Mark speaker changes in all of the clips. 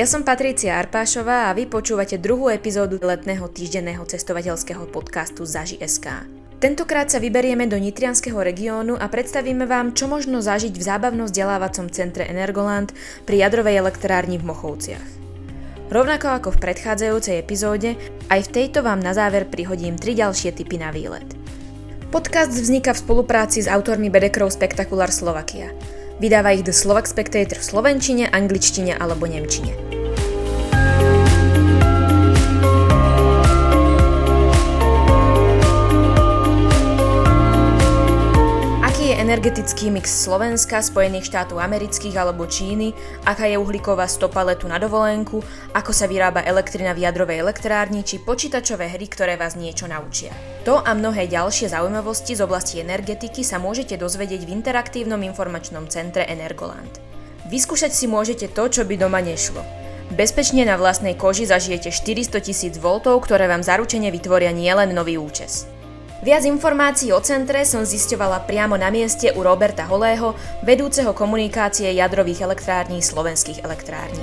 Speaker 1: Ja som Patricia Arpášová a vy počúvate druhú epizódu letného týždenného cestovateľského podcastu Zaži.sk. Tentokrát sa vyberieme do Nitrianského regiónu a predstavíme vám, čo možno zažiť v zábavno-vzdelávacom centre Energoland pri jadrovej elektrárni v Mochovciach. Rovnako ako v predchádzajúcej epizóde, aj v tejto vám na záver prihodím tri ďalšie typy na výlet. Podcast vzniká v spolupráci s autormi Bedekrov Spectacular Slovakia – Vydáva ich The Slovak Spectator v slovenčine, angličtine alebo nemčine. Energetický mix Slovenska, Spojených štátov amerických alebo Číny, aká je uhlíková stopa letu na dovolenku, ako sa vyrába elektrina v jadrovej elektrárni či počítačové hry, ktoré vás niečo naučia. To a mnohé ďalšie zaujímavosti z oblasti energetiky sa môžete dozvedieť v interaktívnom informačnom centre Energoland. Vyskúšať si môžete to, čo by doma nešlo. Bezpečne na vlastnej koži zažijete 400 tisíc V, ktoré vám zaručene vytvoria nielen nový účes. Viac informácií o centre som zisťovala priamo na mieste u Roberta Holého, vedúceho komunikácie jadrových elektrární slovenských elektrární.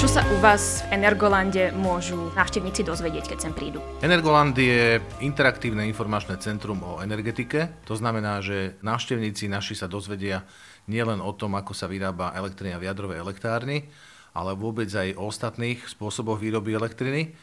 Speaker 1: Čo sa u vás v Energolande môžu návštevníci dozvedieť, keď sem prídu?
Speaker 2: Energoland je interaktívne informačné centrum o energetike. To znamená, že návštevníci naši sa dozvedia nielen o tom, ako sa vyrába elektrina v jadrovej elektrárni, ale vôbec aj o ostatných spôsoboch výroby elektriny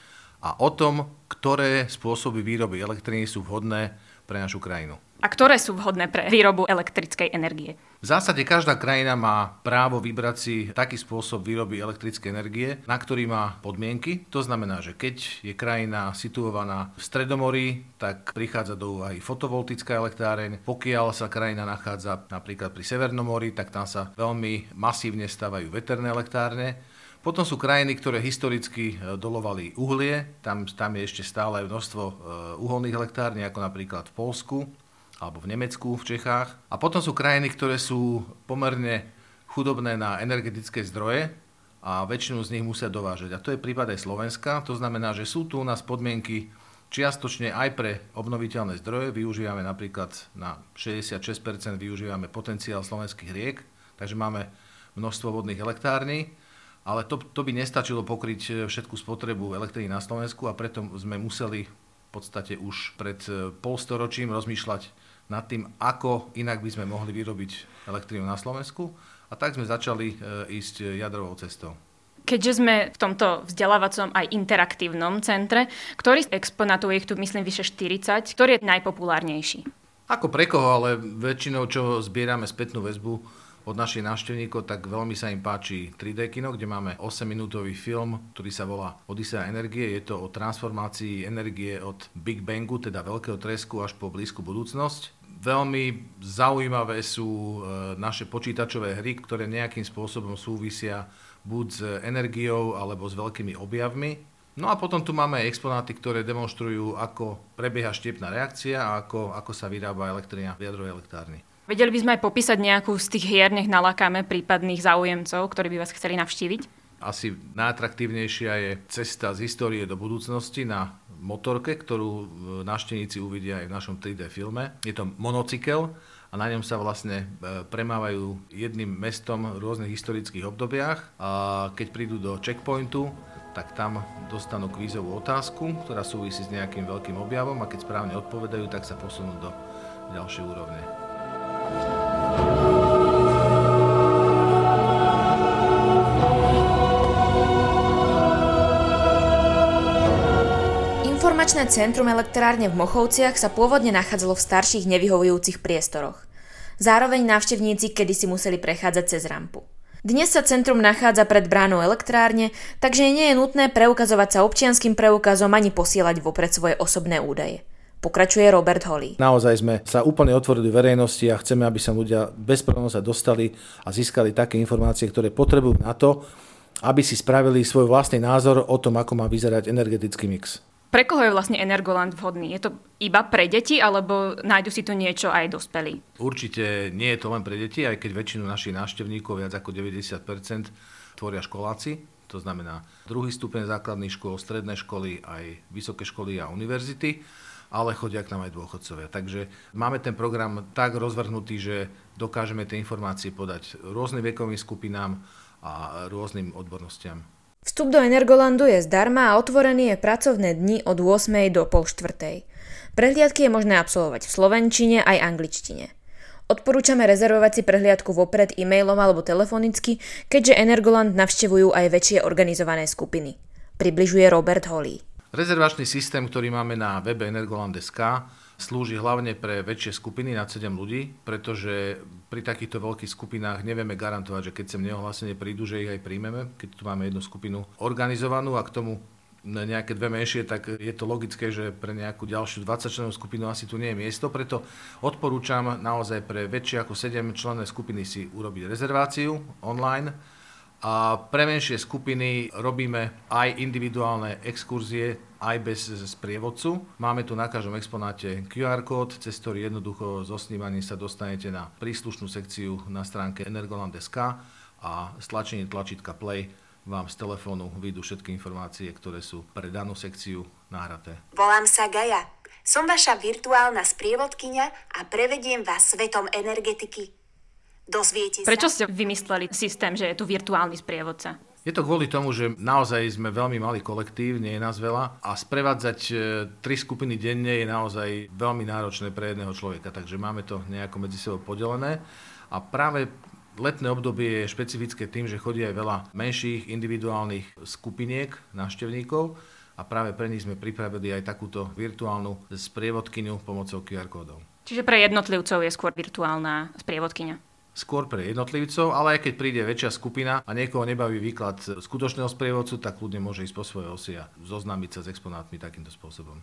Speaker 2: a o tom, ktoré spôsoby výroby elektriny sú vhodné pre našu krajinu.
Speaker 1: A ktoré sú vhodné pre výrobu elektrickej energie?
Speaker 2: V zásade každá krajina má právo vybrať si taký spôsob výroby elektrickej energie, na ktorý má podmienky. To znamená, že keď je krajina situovaná v Stredomorí, tak prichádza do úvahy fotovoltická elektráreň. Pokiaľ sa krajina nachádza napríklad pri Severnom mori, tak tam sa veľmi masívne stavajú veterné elektrárne. Potom sú krajiny, ktoré historicky e, dolovali uhlie, tam, tam je ešte stále množstvo e, uholných elektrární, ako napríklad v Polsku alebo v Nemecku, v Čechách. A potom sú krajiny, ktoré sú pomerne chudobné na energetické zdroje a väčšinu z nich musia dovážať. A to je prípad aj Slovenska. To znamená, že sú tu u nás podmienky čiastočne aj pre obnoviteľné zdroje. Využívame napríklad na 66% využívame potenciál slovenských riek, takže máme množstvo vodných elektrární ale to, to by nestačilo pokryť e, všetku spotrebu elektriny na Slovensku a preto sme museli v podstate už pred e, polstoročím rozmýšľať nad tým, ako inak by sme mohli vyrobiť elektrínu na Slovensku a tak sme začali e, ísť jadrovou cestou.
Speaker 1: Keďže sme v tomto vzdelávacom aj interaktívnom centre, ktorý z exponátov je ich tu myslím vyše 40, ktorý je najpopulárnejší?
Speaker 2: Ako pre koho, ale väčšinou, čo zbierame spätnú väzbu, od našich návštevníkov, tak veľmi sa im páči 3D kino, kde máme 8-minútový film, ktorý sa volá Odisea energie. Je to o transformácii energie od Big Bangu, teda veľkého tresku, až po blízku budúcnosť. Veľmi zaujímavé sú e, naše počítačové hry, ktoré nejakým spôsobom súvisia buď s energiou alebo s veľkými objavmi. No a potom tu máme aj exponáty, ktoré demonstrujú, ako prebieha štiepná reakcia a ako, ako sa vyrába elektrina v jadrovej elektrárni.
Speaker 1: Vedeli by sme aj popísať nejakú z tých hier, nech nalakáme prípadných záujemcov, ktorí by vás chceli navštíviť?
Speaker 2: Asi najatraktívnejšia je cesta z histórie do budúcnosti na motorke, ktorú e, návštevníci uvidia aj v našom 3D filme. Je to monocykel a na ňom sa vlastne e, premávajú jedným mestom v rôznych historických obdobiach. A keď prídu do checkpointu, tak tam dostanú kvízovú otázku, ktorá súvisí s nejakým veľkým objavom a keď správne odpovedajú, tak sa posunú do ďalšej úrovne.
Speaker 1: Informačné centrum elektrárne v Mochovciach sa pôvodne nachádzalo v starších nevyhovujúcich priestoroch. Zároveň návštevníci kedysi museli prechádzať cez rampu. Dnes sa centrum nachádza pred bránou elektrárne, takže nie je nutné preukazovať sa občianským preukazom ani posielať vopred svoje osobné údaje. Pokračuje Robert Holly.
Speaker 2: Naozaj sme sa úplne otvorili verejnosti a chceme, aby sa ľudia bez sa dostali a získali také informácie, ktoré potrebujú na to, aby si spravili svoj vlastný názor o tom, ako má vyzerať energetický mix.
Speaker 1: Pre koho je vlastne Energoland vhodný? Je to iba pre deti, alebo nájdu si tu niečo aj dospelí?
Speaker 2: Určite nie je to len pre deti, aj keď väčšinu našich návštevníkov, viac ako 90%, tvoria školáci. To znamená druhý stupeň základných škôl, stredné školy, aj vysoké školy a univerzity ale chodia k nám aj dôchodcovia. Takže máme ten program tak rozvrhnutý, že dokážeme tie informácie podať rôznym vekovým skupinám a rôznym odbornostiam.
Speaker 1: Vstup do Energolandu je zdarma a otvorený je pracovné dni od 8. do pol štvrtej. Prehliadky je možné absolvovať v slovenčine aj angličtine. Odporúčame rezervovať si prehliadku vopred e-mailom alebo telefonicky, keďže Energoland navštevujú aj väčšie organizované skupiny. Približuje Robert Holly.
Speaker 2: Rezervačný systém, ktorý máme na webe Energoland.sk, slúži hlavne pre väčšie skupiny nad 7 ľudí, pretože pri takýchto veľkých skupinách nevieme garantovať, že keď sem neohlásenie prídu, že ich aj príjmeme, keď tu máme jednu skupinu organizovanú a k tomu nejaké dve menšie, tak je to logické, že pre nejakú ďalšiu 20 členov skupinu asi tu nie je miesto, preto odporúčam naozaj pre väčšie ako 7 členné skupiny si urobiť rezerváciu online, a pre menšie skupiny robíme aj individuálne exkurzie, aj bez sprievodcu. Máme tu na každom exponáte QR kód, cez ktorý jednoducho zo snímaním sa dostanete na príslušnú sekciu na stránke energoland.sk a stlačenie tlačítka play vám z telefónu vyjdú všetky informácie, ktoré sú pre danú sekciu náhraté.
Speaker 3: Volám sa Gaja. Som vaša virtuálna sprievodkynia a prevediem vás svetom energetiky. Dozviete
Speaker 4: sa. Prečo ste vymysleli systém, že je tu virtuálny sprievodca?
Speaker 2: Je to kvôli tomu, že naozaj sme veľmi malý kolektív, nie je nás veľa a sprevádzať e, tri skupiny denne je naozaj veľmi náročné pre jedného človeka, takže máme to nejako medzi sebou podelené a práve letné obdobie je špecifické tým, že chodí aj veľa menších individuálnych skupiniek návštevníkov a práve pre nich sme pripravili aj takúto virtuálnu sprievodkyňu pomocou QR kódov.
Speaker 4: Čiže pre jednotlivcov je skôr virtuálna sprievodkyňa
Speaker 2: skôr pre jednotlivcov, ale aj keď príde väčšia skupina a niekoho nebaví výklad skutočného sprievodcu, tak ľudne môže ísť po svojej osi a zoznámiť sa s exponátmi takýmto spôsobom.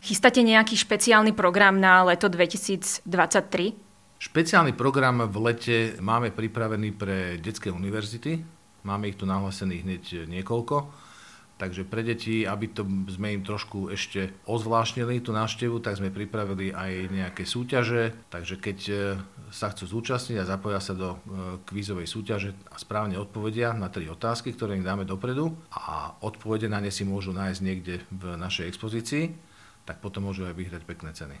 Speaker 4: Chystáte nejaký špeciálny program na leto 2023?
Speaker 2: Špeciálny program v lete máme pripravený pre detské univerzity. Máme ich tu nahlásených hneď niekoľko. Takže pre deti, aby to sme im trošku ešte ozvláštnili tú návštevu, tak sme pripravili aj nejaké súťaže. Takže keď e, sa chcú zúčastniť a zapoja sa do e, kvízovej súťaže a správne odpovedia na tri otázky, ktoré im dáme dopredu a odpovede na ne si môžu nájsť niekde v našej expozícii, tak potom môžu aj vyhrať pekné ceny.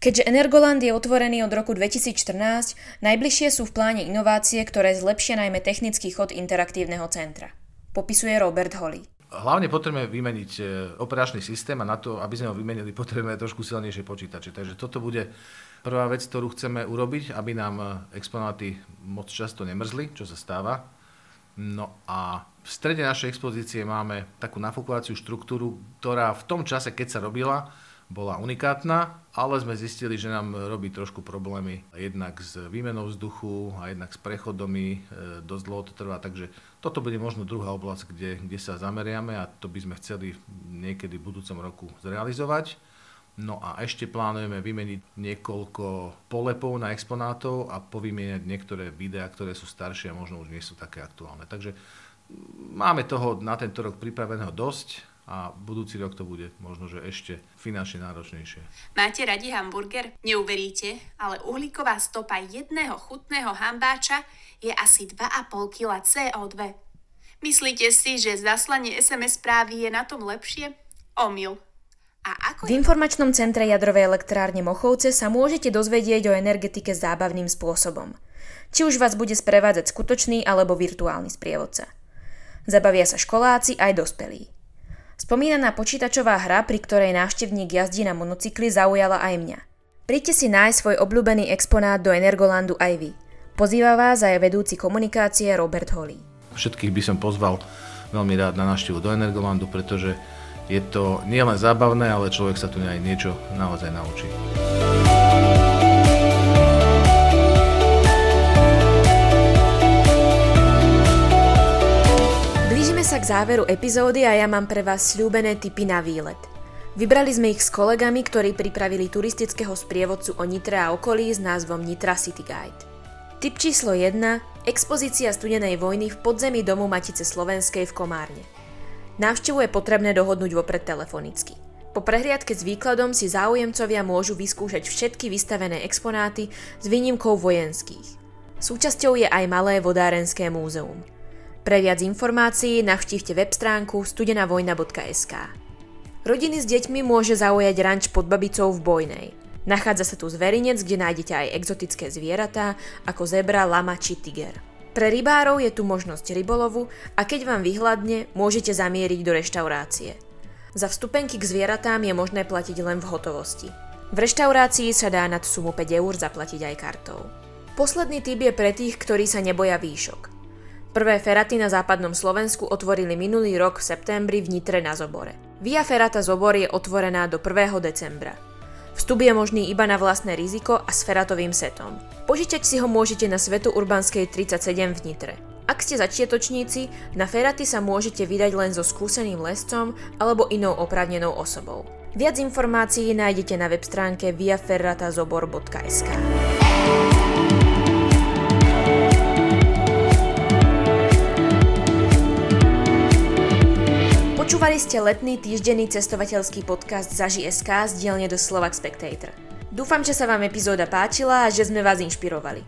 Speaker 1: Keďže Energoland je otvorený od roku 2014, najbližšie sú v pláne inovácie, ktoré zlepšia najmä technický chod interaktívneho centra. Popisuje Robert Holly.
Speaker 2: Hlavne potrebujeme vymeniť e, operačný systém a na to, aby sme ho vymenili, potrebujeme trošku silnejšie počítače. Takže toto bude prvá vec, ktorú chceme urobiť, aby nám e, exponáty moc často nemrzli, čo sa stáva. No a v strede našej expozície máme takú nafukovaciu štruktúru, ktorá v tom čase, keď sa robila, bola unikátna, ale sme zistili, že nám robí trošku problémy jednak s výmenou vzduchu a jednak s prechodmi, e, dosť dlho to trvá, takže toto bude možno druhá oblasť, kde, kde sa zameriame a to by sme chceli niekedy v budúcom roku zrealizovať. No a ešte plánujeme vymeniť niekoľko polepov na exponátov a povymieňať niektoré videá, ktoré sú staršie a možno už nie sú také aktuálne. Takže máme toho na tento rok pripraveného dosť a budúci rok to bude možno, že ešte finančne náročnejšie.
Speaker 3: Máte radi hamburger? Neuveríte, ale uhlíková stopa jedného chutného hambáča je asi 2,5 kg CO2. Myslíte si, že zaslanie SMS správy je na tom lepšie? Omyl.
Speaker 1: A ako v informačnom centre jadrovej elektrárne Mochovce sa môžete dozvedieť o energetike zábavným spôsobom. Či už vás bude sprevádzať skutočný alebo virtuálny sprievodca. Zabavia sa školáci aj dospelí. Spomínaná počítačová hra, pri ktorej návštevník jazdí na monocykli, zaujala aj mňa. Príďte si nájsť svoj obľúbený exponát do Energolandu aj vy. Pozýva vás aj vedúci komunikácie Robert Holly.
Speaker 2: Všetkých by som pozval veľmi rád na návštevu do Energolandu, pretože je to nielen zábavné, ale človek sa tu aj niečo naozaj naučí.
Speaker 1: Záveru epizódy a ja mám pre vás slúbené tipy na výlet. Vybrali sme ich s kolegami, ktorí pripravili turistického sprievodcu o Nitre a okolí s názvom Nitra City Guide. Tip číslo 1. Expozícia studenej vojny v podzemí domu Matice Slovenskej v Komárne. Návštevu je potrebné dohodnúť vopred telefonicky. Po prehliadke s výkladom si záujemcovia môžu vyskúšať všetky vystavené exponáty s výnimkou vojenských. Súčasťou je aj malé vodárenské múzeum. Pre viac informácií navštívte web stránku studenavojna.sk. Rodiny s deťmi môže zaujať ranč pod babicou v Bojnej. Nachádza sa tu zverinec, kde nájdete aj exotické zvieratá, ako zebra, lama či tiger. Pre rybárov je tu možnosť rybolovu a keď vám vyhľadne, môžete zamieriť do reštaurácie. Za vstupenky k zvieratám je možné platiť len v hotovosti. V reštaurácii sa dá nad sumu 5 eur zaplatiť aj kartou. Posledný typ je pre tých, ktorí sa neboja výšok. Prvé feraty na západnom Slovensku otvorili minulý rok v septembri v Nitre na Zobore. Via Ferata Zobor je otvorená do 1. decembra. Vstup je možný iba na vlastné riziko a s feratovým setom. Požičať si ho môžete na Svetu Urbanskej 37 v Nitre. Ak ste začiatočníci, na feraty sa môžete vydať len so skúseným lescom alebo inou oprávnenou osobou. Viac informácií nájdete na web stránke viaferratazobor.sk. ste letný týždenný cestovateľský podcast Zaži.sk z dielne do Slovak Spectator. Dúfam, že sa vám epizóda páčila a že sme vás inšpirovali.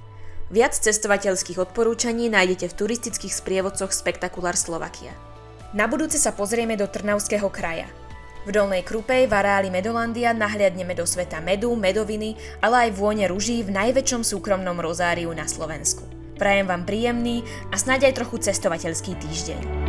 Speaker 1: Viac cestovateľských odporúčaní nájdete v turistických sprievodcoch Spektakulár Slovakia. Na budúce sa pozrieme do Trnavského kraja. V Dolnej Krupej v areáli Medolandia nahliadneme do sveta medu, medoviny, ale aj vône ruží v najväčšom súkromnom rozáriu na Slovensku. Prajem vám príjemný a snáď aj trochu cestovateľský týždeň.